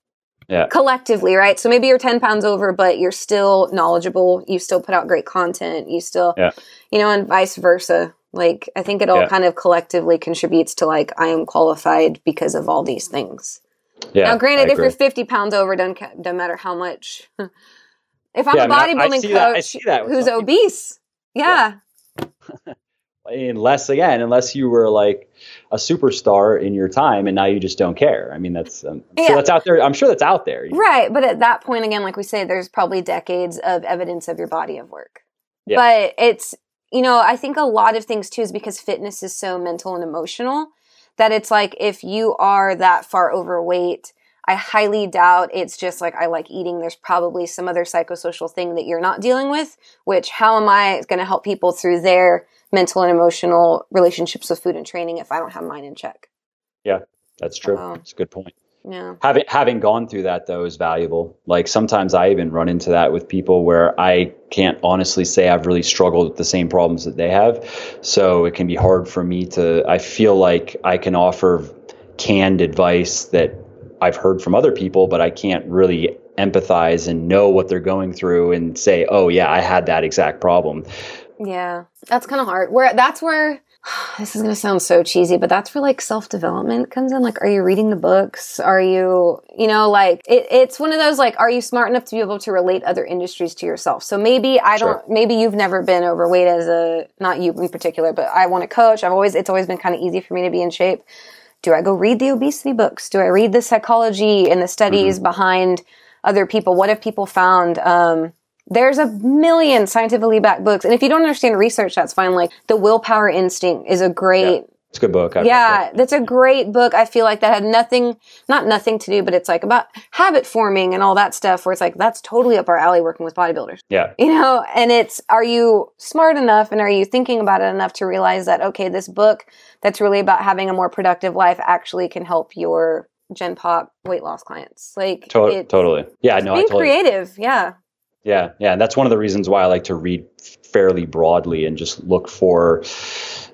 Yeah. Collectively, right? So maybe you're 10 pounds over, but you're still knowledgeable. You still put out great content. You still, Yeah. you know, and vice versa. Like, I think it all Yeah. kind of collectively contributes to like, I am qualified because of all these things. yeah. now, granted, if you're 50 pounds over, doesn't, ca- doesn't matter how much. if I'm Yeah, a I mean, I- I bodybuilding coach that- that who's people. obese, yeah. unless again, unless you were like a superstar in your time and now you just don't care. I mean, that's um, Yeah. sure that's out there. I'm sure that's out there. Right. But at that point, again, like we say, there's probably decades of evidence of your body of work. Yeah. But it's, you know, I think a lot of things too is because fitness is so mental and emotional that it's like if you are that far overweight, I highly doubt it's just like I like eating. There's probably some other psychosocial thing that you're not dealing with, which how am I going to help people through their mental and emotional relationships with food and training if I don't have mine in check? Yeah, that's true. Um, that's a good point. Yeah. Having having gone through that though is valuable. Like sometimes I even run into that with people where I can't honestly say I've really struggled with the same problems that they have. So it can be hard for me to I feel like I can offer canned advice that I've heard from other people, but I can't really empathize and know what they're going through and say, "Oh yeah, I had that exact problem." Yeah. That's kind of hard. Where that's where this is going to sound so cheesy, but that's where like self development comes in. Like, are you reading the books? Are you, you know, like it, it's one of those like, are you smart enough to be able to relate other industries to yourself? So maybe I don't, sure. maybe you've never been overweight as a, not you in particular, but I want to coach. I've always, it's always been kind of easy for me to be in shape. Do I go read the obesity books? Do I read the psychology and the studies mm-hmm. behind other people? What have people found? Um, there's a million scientifically backed books. And if you don't understand research, that's fine. Like The Willpower Instinct is a great. Yeah. It's a good book. I've yeah, that's a great book. I feel like that had nothing, not nothing to do, but it's like about habit forming and all that stuff where it's like, that's totally up our alley working with bodybuilders. Yeah. You know, and it's, are you smart enough and are you thinking about it enough to realize that, okay, this book that's really about having a more productive life actually can help your Gen Pop weight loss clients? Like, to- totally. Yeah, no, being totally- creative. Yeah. Yeah, yeah, and that's one of the reasons why I like to read fairly broadly and just look for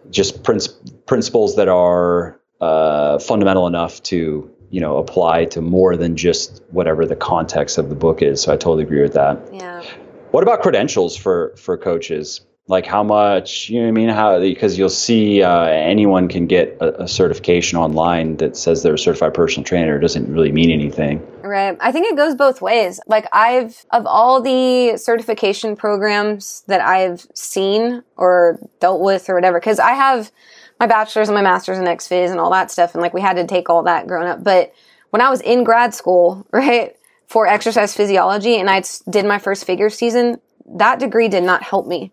just princi- principles that are uh, fundamental enough to you know apply to more than just whatever the context of the book is. So I totally agree with that. Yeah. What about credentials for for coaches? Like how much you know what i mean? How because you'll see uh, anyone can get a, a, certification online that says they're a certified personal trainer. It doesn't really mean anything. Right. I think it goes both ways. Like i've of all the certification programs that i've seen or dealt with or whatever because i have my bachelor's and my master's in xphys and all that stuff and like we had to take all that growing up. But when i was in grad school right for exercise physiology and i did my first figure season that degree did not help me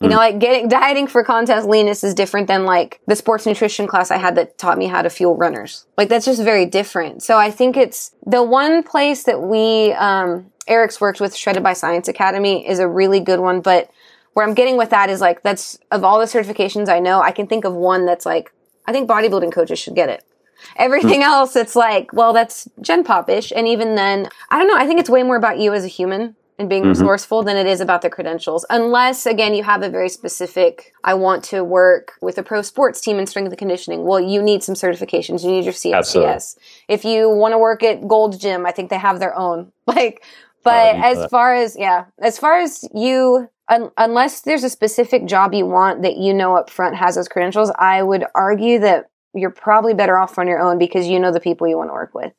you know, mm. like getting dieting for contest leanness is different than like the sports nutrition class I had that taught me how to fuel runners. Like that's just very different. So I think it's the one place that we, um, Eric's worked with Shredded by Science Academy is a really good one. But where I'm getting with that is like, that's of all the certifications I know, I can think of one that's like, I think bodybuilding coaches should get it. Everything mm. else, it's like, well, that's Gen Pop-ish. And even then, I don't know. I think it's way more about you as a human and being mm-hmm. resourceful than it is about the credentials. Unless, again, you have a very specific, I want to work with a pro sports team in strength and conditioning. Well, you need some certifications. You need your CSCS. Absolutely. If you want to work at Gold Gym, I think they have their own. Like, but as far as, yeah, as far as you, un- unless there's a specific job you want that you know up front has those credentials, I would argue that you're probably better off on your own because you know the people you want to work with.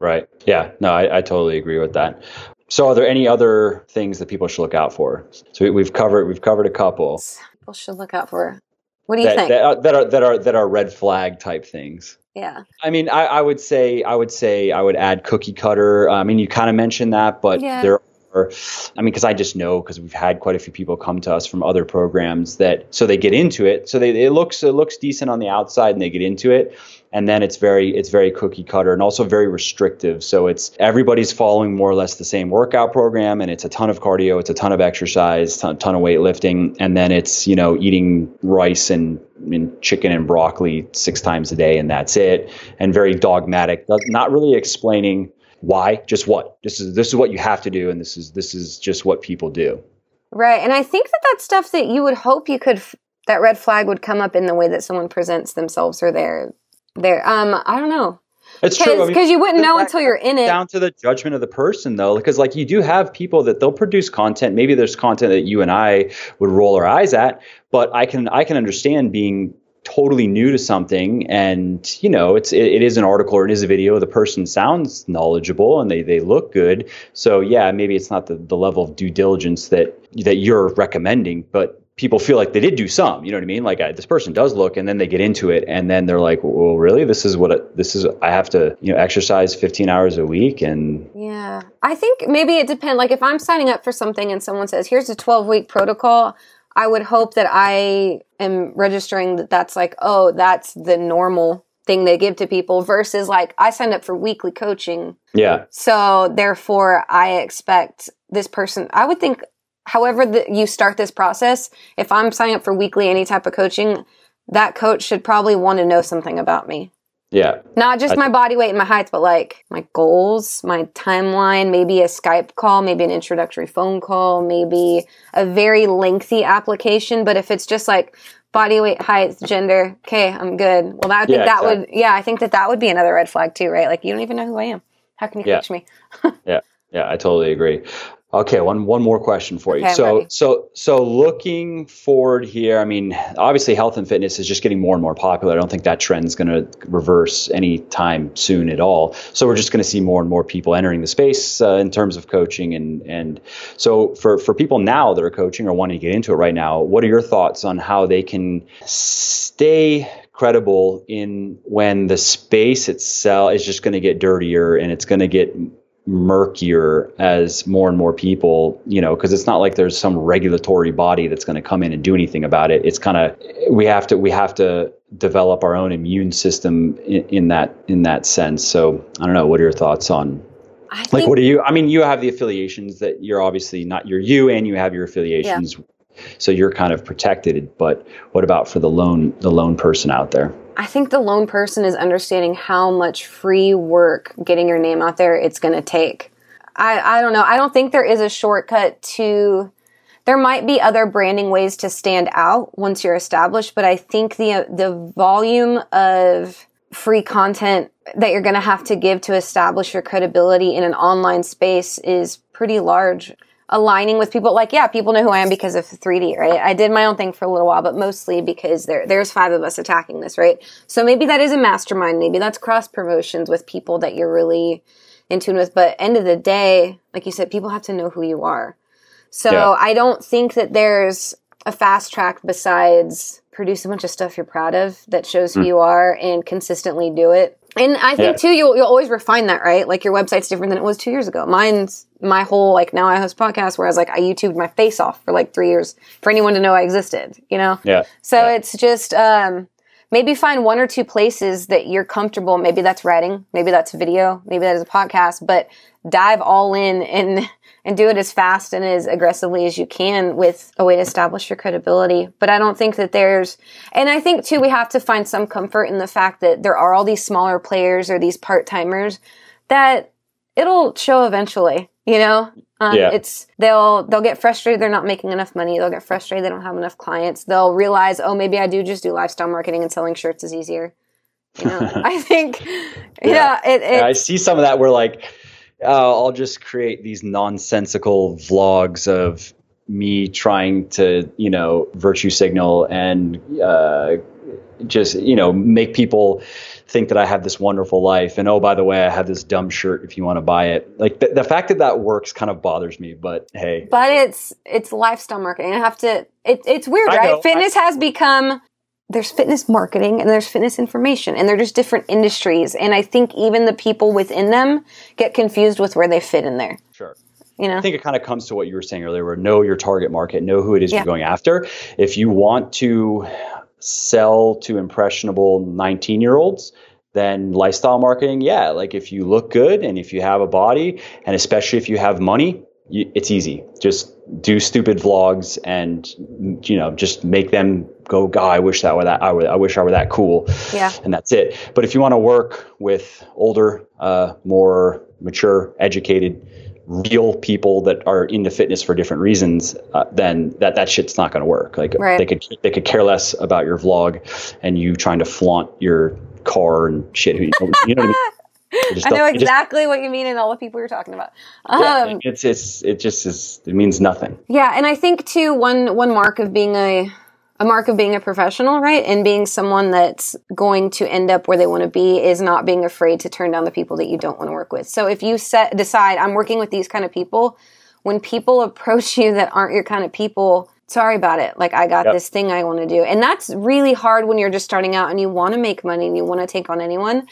Right. Yeah. No, I, I, totally agree with that. So, are there any other things that people should look out for? So we, have covered we've covered a couple. People should look out for. What do you that, think? That, uh, that, are that are that are red flag type things. Yeah. I mean, I, I would say I would say I would add cookie cutter. I mean, you kind of mentioned that, but yeah. there are. I mean, because I just know because we've had quite a few people come to us from other programs that so they get into it. So they it looks it looks decent on the outside and they get into it, and then it's very it's very cookie cutter and also very restrictive. So it's everybody's following more or less the same workout program and it's a ton of cardio it's a ton of exercise ton, ton of weightlifting and then it's you know eating rice and, and chicken and broccoli six times a day and that's it. And very dogmatic not really explaining why just what. This is this is what you have to do and this is this is just what people do. Right and i think that that's stuff that you would hope you could that red flag would come up in the way that someone presents themselves or their there. Um, I don't know. It's true because I mean, you wouldn't know until you're in it. Down to the judgment of the person, though, because like you do have people that they'll produce content. Maybe there's content that you and I would roll our eyes at, but I can I can understand being totally new to something and you know it's it, it is an article or it is a video the person sounds knowledgeable and they they look good so yeah maybe it's not the, the level of due diligence that that you're recommending but people feel like they did do some. You know what I mean? Like I, this person does look, and then they get into it, and then they're like, "Well, really? This is what I, this is? I have to, you know, exercise 15 hours a week." And yeah, I think maybe it depends. Like if I'm signing up for something and someone says, "Here's a 12 week protocol," I would hope that I am registering that that's like, oh, that's the normal thing they give to people versus like I signed up for weekly coaching. Yeah. So therefore I expect this person I would think however the, you start this process, if I'm signing up for weekly any type of coaching, that coach should probably want to know something about me. Yeah. Not just my body weight and my height, but like my goals, my timeline, maybe a Skype call, maybe an introductory phone call, maybe a very lengthy application. But if it's just like body weight, height, gender, okay, I'm good. Well, I think Yeah, that exactly. would, yeah, I think that that would be another red flag too, right? Like you don't even know who I am. How can you Yeah. coach me? Yeah, yeah, I totally agree. Okay, one one more question for you. Okay, so ready. so so looking forward here, I mean, obviously health and fitness is just getting more and more popular. I don't think that trend's going to reverse anytime soon at all. So we're just going to see more and more people entering the space uh, in terms of coaching and and so for for people now that are coaching or wanting to get into it right now, what are your thoughts on how they can stay credible in when the space itself is just going to get dirtier and it's going to get murkier as more and more people, you know, because it's not like there's some regulatory body that's going to come in and do anything about it. It's kind of we have to we have to develop our own immune system in, in that in that sense. So I don't know. What are your thoughts on like what do you? I mean, you have the affiliations that you're obviously not you're you and you have your affiliations. So you're kind of protected, but what about for the lone the lone person out there? I think the lone person is understanding how much free work getting your name out there it's going to take. I, I don't know. I don't think there is a shortcut to. There might be other branding ways to stand out once you're established, but I think the the volume of free content that you're going to have to give to establish your credibility in an online space is pretty large. Aligning with people, like yeah, people know who I am because of 3D, right? I did my own thing for a little while, but mostly because there there's five of us attacking this, right? So maybe that is a mastermind, maybe that's cross promotions with people that you're really in tune with. But end of the day, like you said, people have to know who you are. So Yeah. I don't think that there's a fast track besides produce a bunch of stuff you're proud of that shows who hmm. you are and consistently do it. And I think Yeah. too, you'll, you'll always refine that, right? Like your website's different than it was two years ago. Mine's my whole, like now I host podcasts, whereas like I YouTubed my face off for like three years for anyone to know I existed, you know? Yeah. So Yeah. it's just um, maybe find one or two places that you're comfortable. Maybe that's writing, maybe that's video, maybe that is a podcast, but dive all in and and do it as fast and as aggressively as you can with a way to establish your credibility. But I don't think that there's and I think too we have to find some comfort in the fact that there are all these smaller players or these part-timers that it'll show eventually, you know? Um, Yeah. It's they'll they'll get frustrated they're not making enough money. They'll get frustrated they don't have enough clients. They'll realize, oh, maybe I do just do lifestyle marketing and selling shirts is easier. You know, I think, yeah, it, it I see some of that where like uh, I'll just create these nonsensical vlogs of me trying to you know virtue signal and uh, just you know make people think that I have this wonderful life and oh by the way I have this dumb shirt if you want to buy it like the, the fact that that works kind of bothers me but hey but it's it's lifestyle marketing. I have to. It, it's weird, I right? know. Fitness has become there's fitness marketing and there's fitness information, and they're just different industries. And I think even the people within them get confused with where they fit in there. sure You know, I think it kind of comes to what you were saying earlier, where know your target market, know who it is Yeah. you're going after. If you want to sell to impressionable 19 year olds, then lifestyle marketing, yeah, like if you look good and if you have a body, and especially if you have money, you, it's easy. Just do stupid vlogs and you know just make them go. God, I wish that were that. I, were, I wish I were that cool yeah, and that's it. But if you want to work with older, uh, more mature, educated, real people that are into fitness for different reasons, uh, then that that shit's not going to work. Like Right. they could they could care less about your vlog and you trying to flaunt your car and shit. You know, you know what I mean? I know don't- just- exactly what you mean and all the people you're talking about. yeah, Um, it's it's it just is it means nothing. Yeah, and I think too one one mark of being a a mark of being a professional, right? And being someone that's going to end up where they want to be is not being afraid to turn down the people that you don't want to work with. So if you set decide I'm working with these kind of people, when people approach you that aren't your kind of people, sorry about it. Like I got Yep. this thing I want to do. And that's really hard when you're just starting out and you want to make money and you want to take on anyone.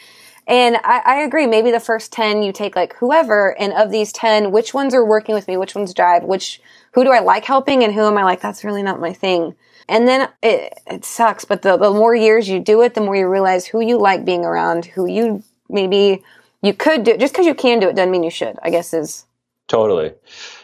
And I, I agree. Maybe the first 10 you take like whoever, and of these 10, which ones are working with me? Which ones drive? Which, who do I like helping? And who am I like, that's really not my thing. And then it, it sucks. But the, the more years you do it, the more you realize who you like being around, who you maybe you could do. Just because you can do it doesn't mean you should, I guess is. Totally.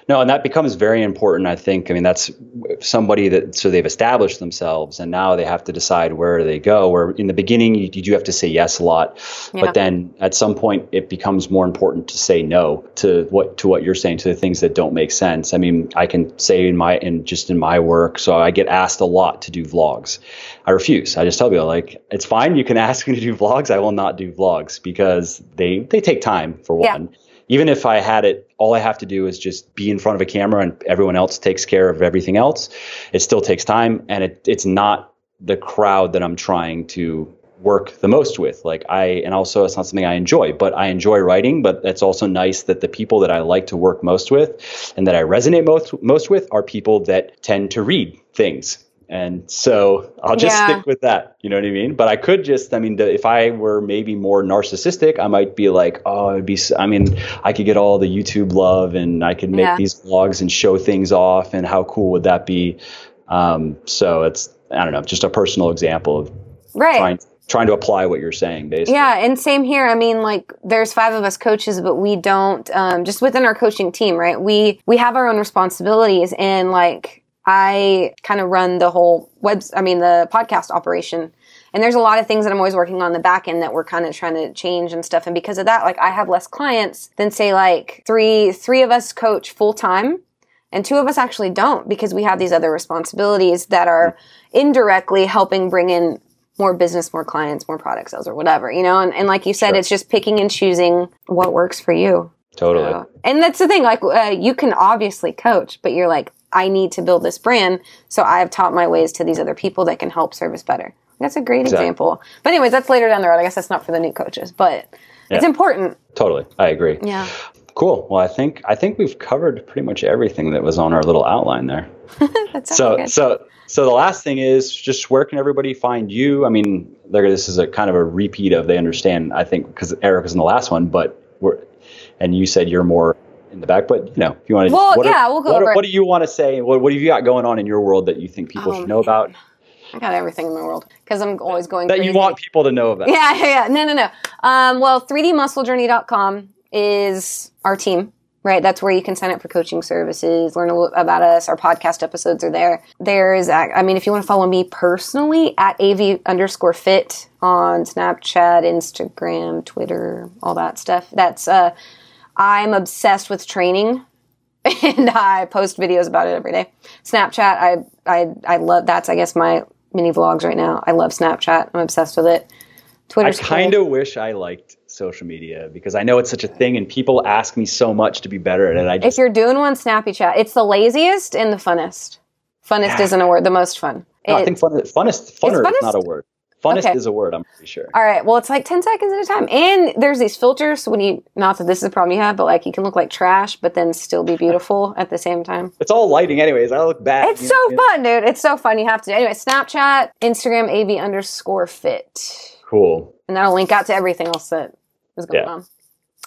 No, and that becomes very important. I think. I mean, that's somebody that so they've established themselves, and now they have to decide where they go. Where in the beginning, you, you do have to say yes a lot, Yeah. but then at some point, it becomes more important to say no to what to what you're saying to the things that don't make sense. I mean, I can say in my in just in my work, so I get asked a lot to do vlogs. I refuse. I just tell people like it's fine. You can ask me to do vlogs. I will not do vlogs because they they take time for Yeah. one even if I had it, all I have to do is just be in front of a camera and everyone else takes care of everything else. It still takes time and it, it's not the crowd that I'm trying to work the most with. Like I, and also it's not something I enjoy, but I enjoy writing, but it's also nice that the people that I like to work most with and that I resonate most, most with are people that tend to read things. And so I'll just Yeah. stick with that. You know what I mean? But I could just, I mean, the, if I were maybe more narcissistic, I might be like, oh, it'd be, I mean, I could get all the YouTube love and I could make Yeah. these vlogs and show things off. And how cool would that be? Um, so it's, I don't know, just a personal example of Right. trying, trying to apply what you're saying, basically. Yeah, and same here. I mean, like, there's five of us coaches, but we don't. Um, just within our coaching team, right? We we have our own responsibilities, and like, I kind of run the whole web. I mean, the podcast operation. And there's a lot of things that I'm always working on the back end that we're kind of trying to change and stuff. And because of that, like, I have less clients than say like three three of us coach full time. And two of us actually don't because we have these other responsibilities that are indirectly helping bring in more business, more clients, more product sales, or whatever, you know? And, and like you said, Sure. it's just picking and choosing what works for you. Totally. So- and that's the thing, like, uh, you can obviously coach, but you're like, I need to build this brand. So I've taught my ways to these other people that can help service better. That's a great Exactly. example. But, anyways, that's later down the road. I guess that's not for the new coaches, but it's important. Totally. I agree. Yeah. Cool. Well, I think, I think we've covered pretty much everything that was on our little outline there. That's so good. so so the last thing is just where can everybody find you i mean this is a kind of a repeat of they understand i think because eric was in the last one but we're and you said you're more in the back but you know if you want to Well, what yeah, we'll go what, over what do you want to say what, what have you got going on in your world that you think people Oh, should know about I got everything in my world because I'm always going that crazy. you want people to know about Yeah, yeah, yeah. No, no, no. Um, well, 3dmusclejourney.com is our team, right? That's where you can sign up for coaching services, learn a little about us. Our podcast episodes are there. There's, I mean, if you want to follow me personally, at AV underscore fit on Snapchat, Instagram, Twitter, all that stuff. That's, uh, I'm obsessed with training and I post videos about it every day. Snapchat, I, I, I love, that's, I guess, my mini vlogs right now. I love Snapchat. I'm obsessed with it. Twitter. I kind cool. of wish i liked social media because i know it's such a thing and people ask me so much to be better at it i If you're doing one, Snappy Chat. It's the laziest and the funnest. Funnest Yeah. isn't a word. The most fun. no, i think fun, funnest funner is not a word funnest Okay. is a word i'm pretty sure all right. Well, it's like ten seconds at a time, and there's these filters. So when you, not that this is a problem you have, but like you can look like trash, but then still be beautiful at the same time. it's all lighting anyways i look bad It's so know? fun, dude. It's so fun. You have to. Anyway, Snapchat, Instagram, AV underscore fit, cool and that'll link out to everything else that is going Yeah. on.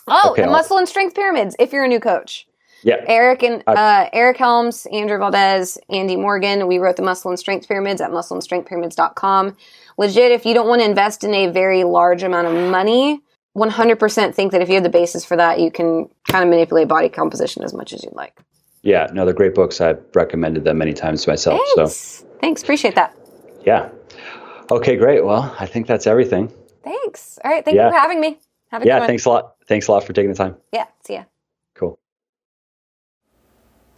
Oh, Okay, the muscle and strength pyramids. If you're a new coach. Yeah Eric and uh, Eric Helms, Andrea Valdez, Andy Morgan. We wrote the Muscle and Strength Pyramids at muscleandstrengthpyramids.com. Legit, if you don't want to invest in a very large amount of money, 100% think that if you have the basis for that, you can kind of manipulate body composition as much as you'd like. Yeah, no, they're great books. I've recommended them many times to myself. Thanks. Thanks. Appreciate that. Yeah. Okay, great. Well, I think that's everything. Thanks. All right. Thank Yeah. you for having me. Have a Yeah, thanks a lot. Thanks a lot for taking the time. Yeah. See ya.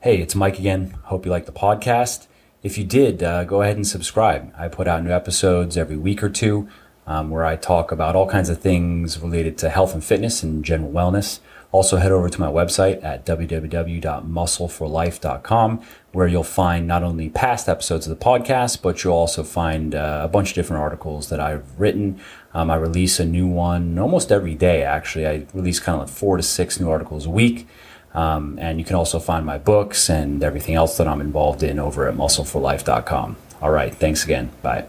Hey, it's Mike again. Hope you like the podcast. If you did, uh, go ahead and subscribe. I put out new episodes every week or two um, where I talk about all kinds of things related to health and fitness and general wellness. Also, head over to my website at www.muscleforlife.com where you'll find not only past episodes of the podcast, but you'll also find uh, a bunch of different articles that I've written. Um, I release a new one almost every day, actually. I release kind of like four to six new articles a week. Um, and you can also find my books and everything else that I'm involved in over at muscleforlife.com. All right. Thanks again. Bye.